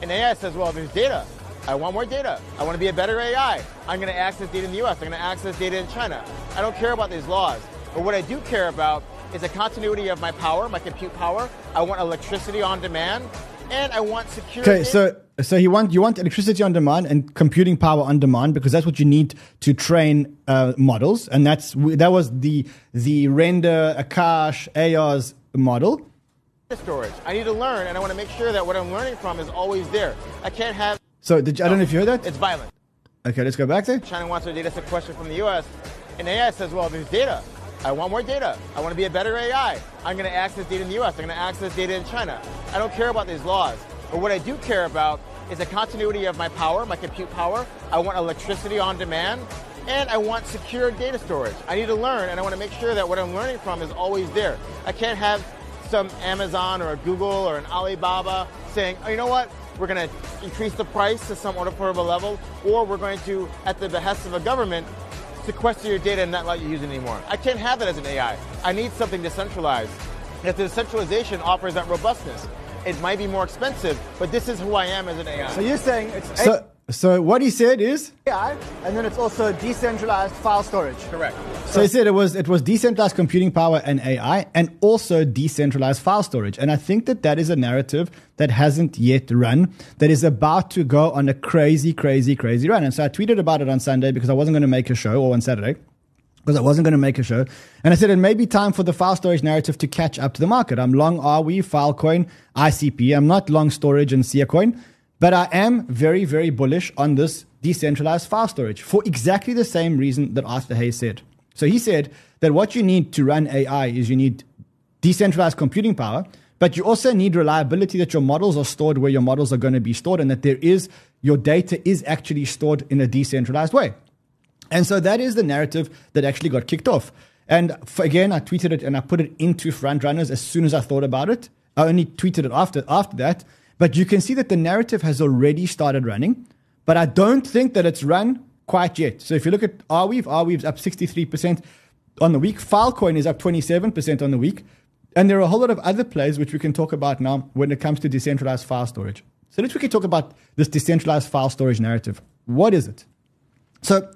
and AI says, well, there's data. I want more data. I want to be a better AI. I'm going to access data in the US. I'm going to access data in China. I don't care about these laws. But what I do care about is the continuity of my power, my compute power. I want electricity on demand, and I want security. Okay, so so you want you want electricity on demand and computing power on demand because that's what you need to train uh, models, and that's that was the the render Akash Ayar's model. Storage. I need to learn, and I want to make sure that what I'm learning from is always there. I can't have so did you, I don't know if you heard that. It's violent. Okay, let's go back there. China wants their data sequestered from the U.S. And AI says, well, there's data. I want more data. I want to be a better AI. I'm going to access data in the U.S. I'm going to access data in China. I don't care about these laws. But what I do care about is the continuity of my power, my compute power. I want electricity on demand. And I want secure data storage. I need to learn, and I want to make sure that what I'm learning from is always there. I can't have some Amazon or a Google or an Alibaba saying, oh, you know what? we're going to increase the price to some affordable level, or we're going to, at the behest of a government, sequester your data and not let you use it anymore. I can't have that as an AI. I need something decentralized. If the decentralization offers that robustness, it might be more expensive, but this is who I am as an AI. So you're saying it's so, so what he said is AI, and then it's also decentralized file storage. Correct. So he said it was it was decentralized computing power and AI, and also decentralized file Storj. And I think that that is a narrative that hasn't yet run, that is about to go on a crazy, crazy, crazy run. And so I tweeted about it on Sunday because I wasn't going to make a show, or on Saturday because I wasn't going to make a show. And I said it may be time for the file storage narrative to catch up to the market. I'm long Arweave, Filecoin, ICP. I'm not long storage and Siacoin. But I am very, very bullish on this decentralized file storage for exactly the same reason that Arthur Hayes said. So he said that what you need to run AI is you need decentralized computing power, but you also need reliability that your models are stored where your models are going to be stored and that there is your data is actually stored in a decentralized way. And so that is the narrative that actually got kicked off. And for, again, I tweeted it and I put it into front runners as soon as I thought about it. I only tweeted it after after that but you can see that the narrative has already started running, but I don't think that it's run quite yet. So if you look at Arweave, Arweave's up 63% on the week. Filecoin is up 27% on the week. And there are a whole lot of other plays which we can talk about now when it comes to decentralized file storage. So let's quickly talk about this decentralized file storage narrative. What is it? So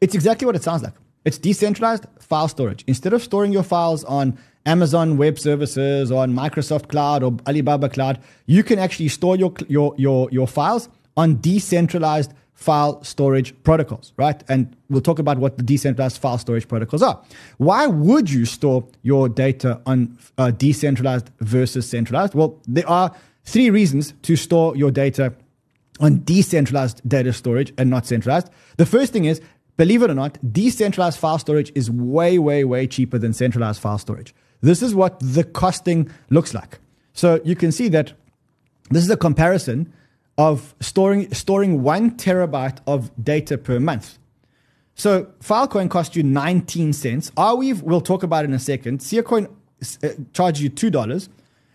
it's exactly what it sounds like. It's decentralized file storage. Instead of storing your files on Amazon Web Services or on Microsoft Cloud or Alibaba Cloud, you can actually store your, your, your, your files on decentralized file storage protocols, right? And we'll talk about what the decentralized file storage protocols are. Why would you store your data on uh, decentralized versus centralized? Well, there are three reasons to store your data on decentralized data storage and not centralized. The first thing is, believe it or not, decentralized file storage is way, way, way cheaper than centralized file storage. This is what the costing looks like. So you can see that this is a comparison of storing, storing one terabyte of data per month. So Filecoin costs you 19 cents. Arweave, we'll talk about in a second. Siacoin uh, charges you $2.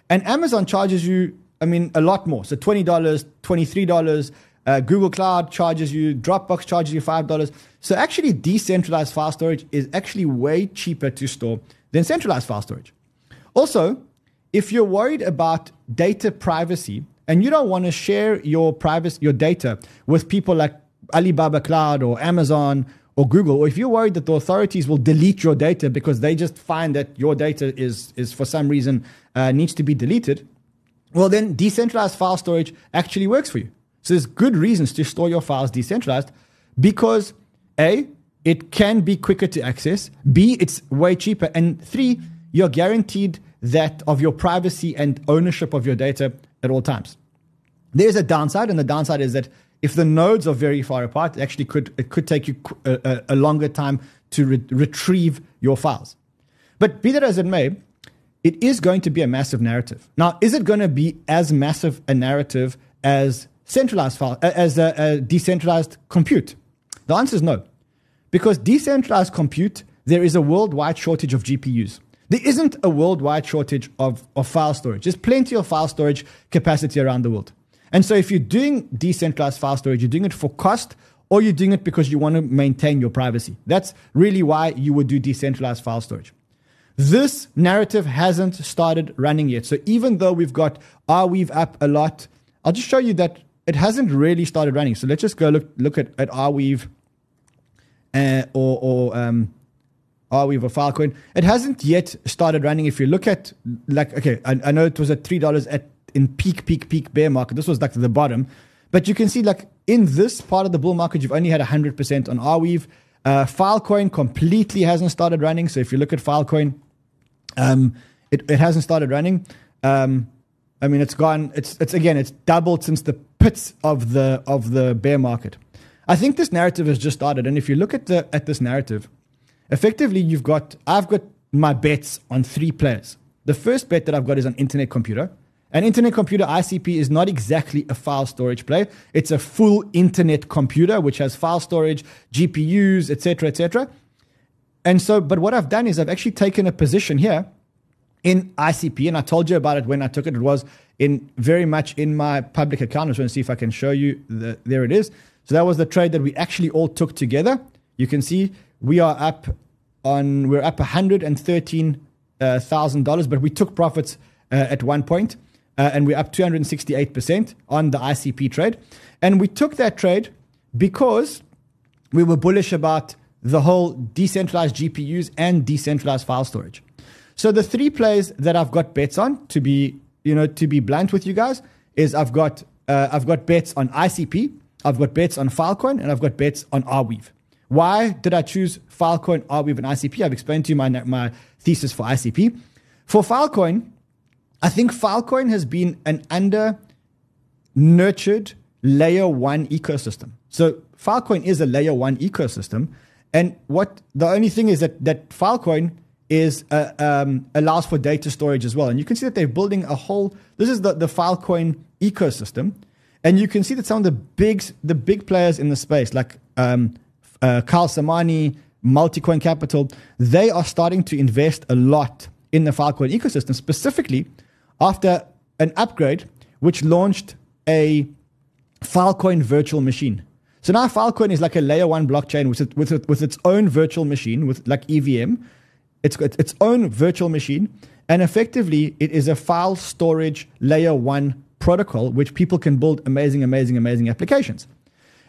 And Amazon charges you, I mean, a lot more. So $20, $23. Uh, Google Cloud charges you, Dropbox charges you $5. So actually, decentralized file storage is actually way cheaper to store than centralized file storage. Also, if you're worried about data privacy and you don't want to share your privacy, your data with people like Alibaba Cloud or Amazon or Google, or if you're worried that the authorities will delete your data because they just find that your data is, is for some reason uh, needs to be deleted, well, then decentralized file storage actually works for you. So there's good reasons to store your files decentralized because A, it can be quicker to access. B, it's way cheaper. And three, you're guaranteed that of your privacy and ownership of your data at all times. There's a downside, and the downside is that if the nodes are very far apart, it actually could it could take you a, a, longer time to re- retrieve your files. But be that as it may, it is going to be a massive narrative. Now, is it going to be as massive a narrative as centralized file, as a, a decentralized compute? The answer is no. Because decentralized compute, there is a worldwide shortage of GPUs. There isn't a worldwide shortage of, of file storage. There's plenty of file storage capacity around the world. And so if you're doing decentralized file storage, you're doing it for cost or you're doing it because you want to maintain your privacy. That's really why you would do decentralized file storage. This narrative hasn't started running yet. So even though we've got Arweave up a lot, I'll just show you that it hasn't really started running. So let's just go look look at, at Arweave uh, or, or um, Arweave or Filecoin. It hasn't yet started running. If you look at like okay, I, I know it was at three dollars at in peak peak peak bear market. This was like the bottom, but you can see like in this part of the bull market, you've only had hundred percent on Arweave. Uh, Filecoin completely hasn't started running. So if you look at Filecoin, um, it, it hasn't started running. Um, I mean, it's gone. It's it's again, it's doubled since the pits of the of the bear market. I think this narrative has just started, and if you look at the at this narrative, effectively, you've got I've got my bets on three players. The first bet that I've got is on Internet Computer. An Internet Computer ICP is not exactly a file storage play. It's a full Internet computer which has file storage, GPUs, etc., etc. And so, but what I've done is I've actually taken a position here in ICP, and I told you about it when I took it. It was in very much in my public account. I just want to see if I can show you. The, there it is. So that was the trade that we actually all took together. You can see we are up on we're up one hundred and thirteen uh, thousand dollars, but we took profits uh, at one point, uh, and we're up two hundred and sixty eight percent on the ICP trade, and we took that trade because we were bullish about the whole decentralized GPUs and decentralized file storage. So the three plays that I've got bets on, to be you know to be blunt with you guys, is I've got uh, I've got bets on ICP, I've got bets on Filecoin, and I've got bets on Arweave. Why did I choose Filecoin, Arweave, and ICP? I've explained to you my my thesis for ICP. For Filecoin, I think Filecoin has been an under nurtured layer one ecosystem. So Filecoin is a layer one ecosystem, and what the only thing is that that Filecoin is uh, um, allows for data storage as well. And you can see that they're building a whole. This is the the Filecoin ecosystem, and you can see that some of the big the big players in the space, like um, uh, Kyle Samani, Multicoin Capital, they are starting to invest a lot in the Filecoin ecosystem, specifically after an upgrade which launched a Filecoin virtual machine. So now Filecoin is like a layer one blockchain with, it, with, it, with its own virtual machine, with like EVM. It's got its own virtual machine, and effectively it is a file storage layer one protocol which people can build amazing, amazing, amazing applications.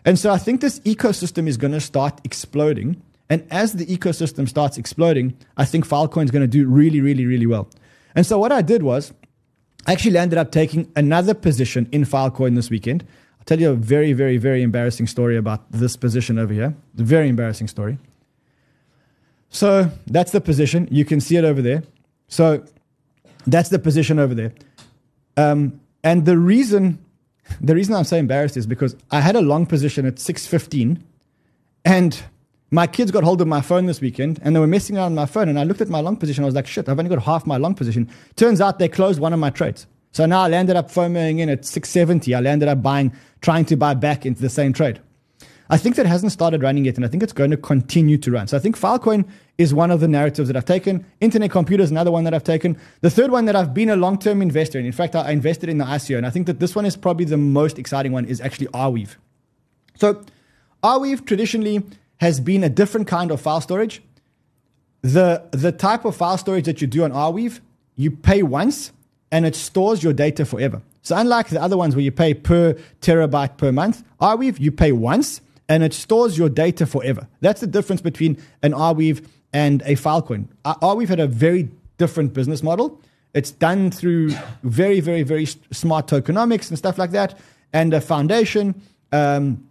And so I think this ecosystem is going to start exploding. And as the ecosystem starts exploding, I think Filecoin is going to do really, really, really well. And so what I did was I actually ended up taking another position in Filecoin this weekend. I'll tell you a very, very, very embarrassing story about this position over here. Very embarrassing story. So that's the position. You can see it over there. So that's the position over there. Um, and the reason, the reason I'm so embarrassed is because I had a long position at 6:15, and my kids got hold of my phone this weekend, and they were messing around my phone. And I looked at my long position. I was like, "Shit! I've only got half my long position." Turns out they closed one of my trades. So now I landed up FOMOing in at 670. I landed up buying, trying to buy back into the same trade. I think that hasn't started running yet, and I think it's going to continue to run. So I think Filecoin is one of the narratives that I've taken. Internet computer is another one that I've taken. The third one that I've been a long-term investor in. In fact, I invested in the ICO, and I think that this one is probably the most exciting one. Is actually Arweave. So Arweave traditionally has been a different kind of file storage. The the type of file storage that you do on Arweave, you pay once and it stores your data forever. So unlike the other ones where you pay per terabyte per month, Arweave you pay once and it stores your data forever. That's the difference between an Arweave and a Filecoin. Arweave had a very different business model. It's done through very, very, very smart tokenomics and stuff like that, and a foundation. Um,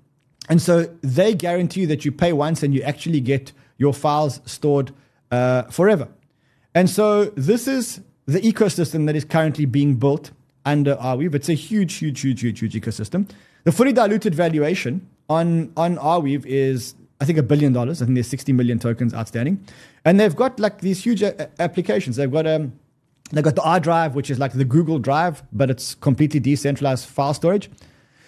and so they guarantee that you pay once and you actually get your files stored uh, forever. And so this is the ecosystem that is currently being built under Arweave. It's a huge, huge, huge, huge, huge ecosystem. The fully diluted valuation on on Arweave is I think a billion dollars. I think there's 60 million tokens outstanding, and they've got like these huge a- applications. They've got um they've got the ArDrive, which is like the Google Drive, but it's completely decentralized file storage.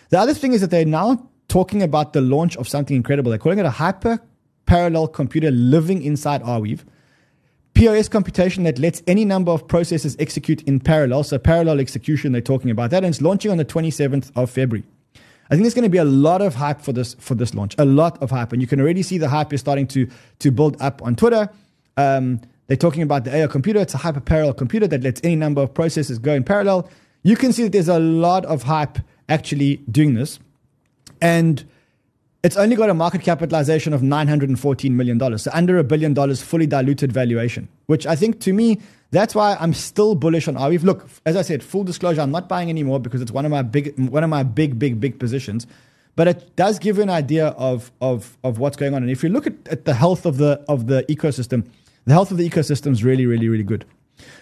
The other thing is that they're now talking about the launch of something incredible. They're calling it a hyper parallel computer living inside Arweave. POS computation that lets any number of processes execute in parallel. So parallel execution, they're talking about that, and it's launching on the 27th of February. I think there's going to be a lot of hype for this for this launch, a lot of hype, and you can already see the hype is starting to to build up on Twitter. Um, they're talking about the AI computer. It's a hyper parallel computer that lets any number of processes go in parallel. You can see that there's a lot of hype actually doing this, and it's only got a market capitalization of $914 million. So under a billion dollars, fully diluted valuation, which I think to me, that's why I'm still bullish on Arweave. Look, as I said, full disclosure, I'm not buying anymore because it's one of my big, one of my big, big, big positions. But it does give you an idea of, of, of what's going on. And if you look at, at the health of the, of the ecosystem, the health of the ecosystem is really, really, really good.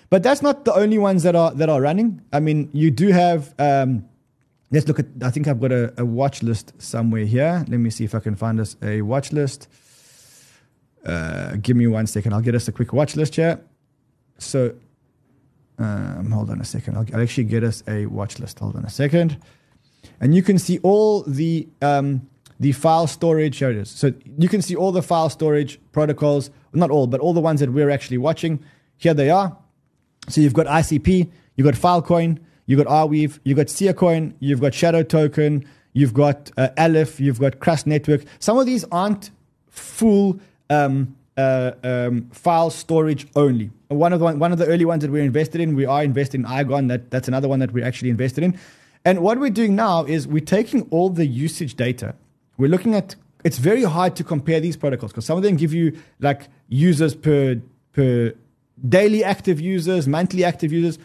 But that's not the only ones that are, that are running. I mean, you do have, um, Let's look at. I think I've got a, a, watch list somewhere here. Let me see if I can find us a watch list. Uh, give me one second. I'll get us a quick watch list here. So, um, hold on a second. I'll, I'll, actually get us a watch list. Hold on a second, and you can see all the um, the file storage. Here it is. So you can see all the file storage protocols. Not all, but all the ones that we're actually watching. Here they are. So you've got ICP. You've got Filecoin you've got Arweave, you've got Siacoin, you've got Shadow Token, you've got uh, Aleph, you've got Crust Network. Some of these aren't full um, uh, um, file storage only. One of the one of the early ones that we're invested in, we are invested in Iagon. That that's another one that we're actually invested in. And what we're doing now is we're taking all the usage data. We're looking at. It's very hard to compare these protocols because some of them give you like users per per daily active users, monthly active users.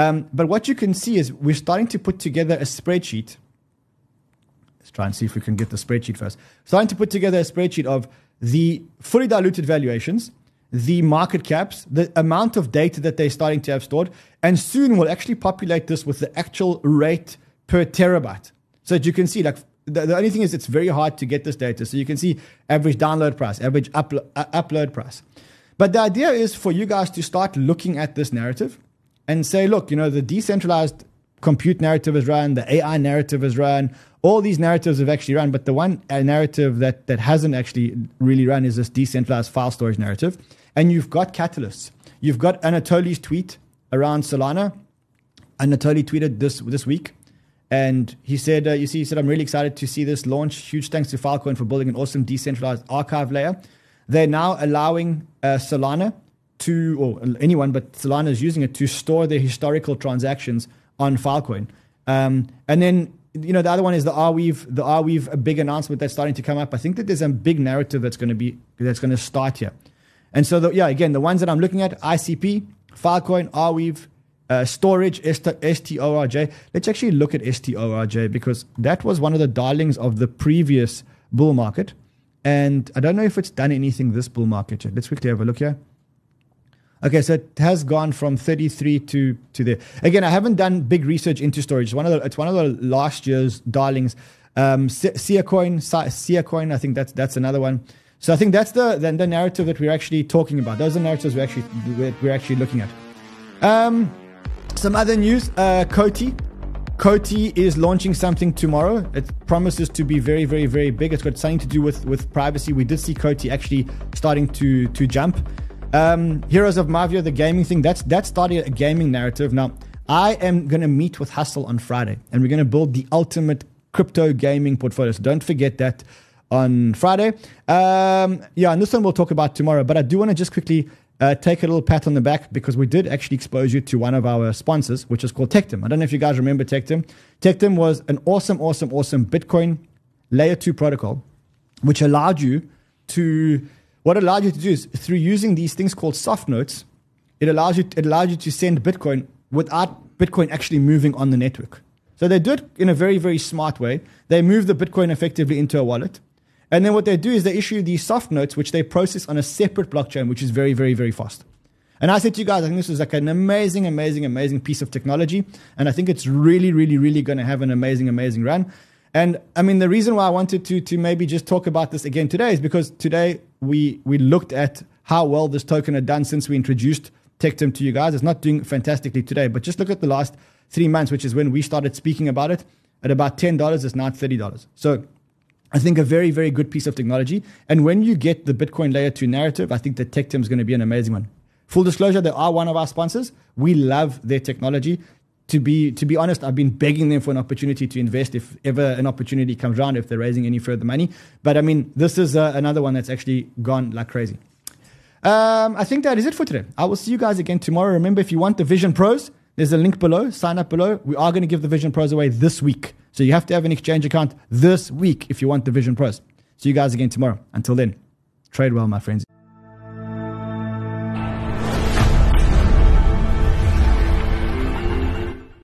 Um, but what you can see is we're starting to put together a spreadsheet. Let's try and see if we can get the spreadsheet first. Starting to put together a spreadsheet of the fully diluted valuations, the market caps, the amount of data that they're starting to have stored, and soon we'll actually populate this with the actual rate per terabyte. So that you can see, like, the, the only thing is it's very hard to get this data. So you can see average download price, average uplo- uh, upload price. But the idea is for you guys to start looking at this narrative and say, look, you know, the decentralized compute narrative is run, the AI narrative is run, all these narratives have actually run, but the one uh, narrative that, that hasn't actually really run is this decentralized file storage narrative. And you've got catalysts. You've got Anatoly's tweet around Solana. Anatoly tweeted this this week, and he said, uh, "You see, he said I'm really excited to see this launch. Huge thanks to Filecoin for building an awesome decentralized archive layer. They're now allowing uh, Solana to, or anyone, but Solana is using it to store their historical transactions on Filecoin. Um, and then, you know, the other one is the Arweave, the Arweave, a big announcement that's starting to come up. I think that there's a big narrative that's going to be, that's going to start here. And so, the, yeah, again, the ones that I'm looking at, ICP, Filecoin, Arweave, uh, storage, STORJ. Let's actually look at STORJ because that was one of the darlings of the previous bull market. And I don't know if it's done anything this bull market yet. Let's quickly have a look here. Okay, so it has gone from 33 to to there. Again, I haven't done big research into Storj. One of the, it's one of the last year's darlings. Um, Siacoin, Siacoin, I think that's that's another one. So I think that's the, the, the narrative that we're actually talking about. Those are the narratives we're actually we're actually looking at. Um, some other news: uh, COTI. COTI is launching something tomorrow. It promises to be very, very, very big. It's got something to do with, with privacy. We did see COTI actually starting to to jump. Um, Heroes of Mavia, the gaming thing, that's that started a gaming narrative. Now, I am going to meet with Hustle on Friday, and we're going to build the ultimate crypto gaming portfolio. So don't forget that on Friday. Um, yeah, and this one we'll talk about tomorrow. But I do want to just quickly uh, take a little pat on the back because we did actually expose you to one of our sponsors, which is called Tectum. I don't know if you guys remember Tectum. Tectum was an awesome, awesome, awesome Bitcoin layer two protocol, which allowed you to what it allows you to do is through using these things called soft notes, it allows you it allows you to send Bitcoin without Bitcoin actually moving on the network. So they do it in a very, very smart way. They move the Bitcoin effectively into a wallet. And then what they do is they issue these soft notes, which they process on a separate blockchain, which is very, very, very fast. And I said to you guys, I think this is like an amazing, amazing, amazing piece of technology. And I think it's really, really, really going to have an amazing, amazing run. And I mean, the reason why I wanted to, to maybe just talk about this again today is because today we, we looked at how well this token had done since we introduced Tectum to you guys. It's not doing fantastically today, but just look at the last three months, which is when we started speaking about it. At about $10, it's now $30. So I think a very, very good piece of technology. And when you get the Bitcoin layer two narrative, I think that Tectum is going to be an amazing one. Full disclosure, they are one of our sponsors. We love their technology. To be to be honest, I've been begging them for an opportunity to invest if ever an opportunity comes around, if they're raising any further money. But I mean, this is uh, another one that's actually gone like crazy. Um, I think that is it for today. I will see you guys again tomorrow. Remember, if you want the Vision Pros, there's a link below. Sign up below. We are going to give the Vision Pros away this week. So you have to have an exchange account this week if you want the Vision Pros. See you guys again tomorrow. Until then, trade well, my friends.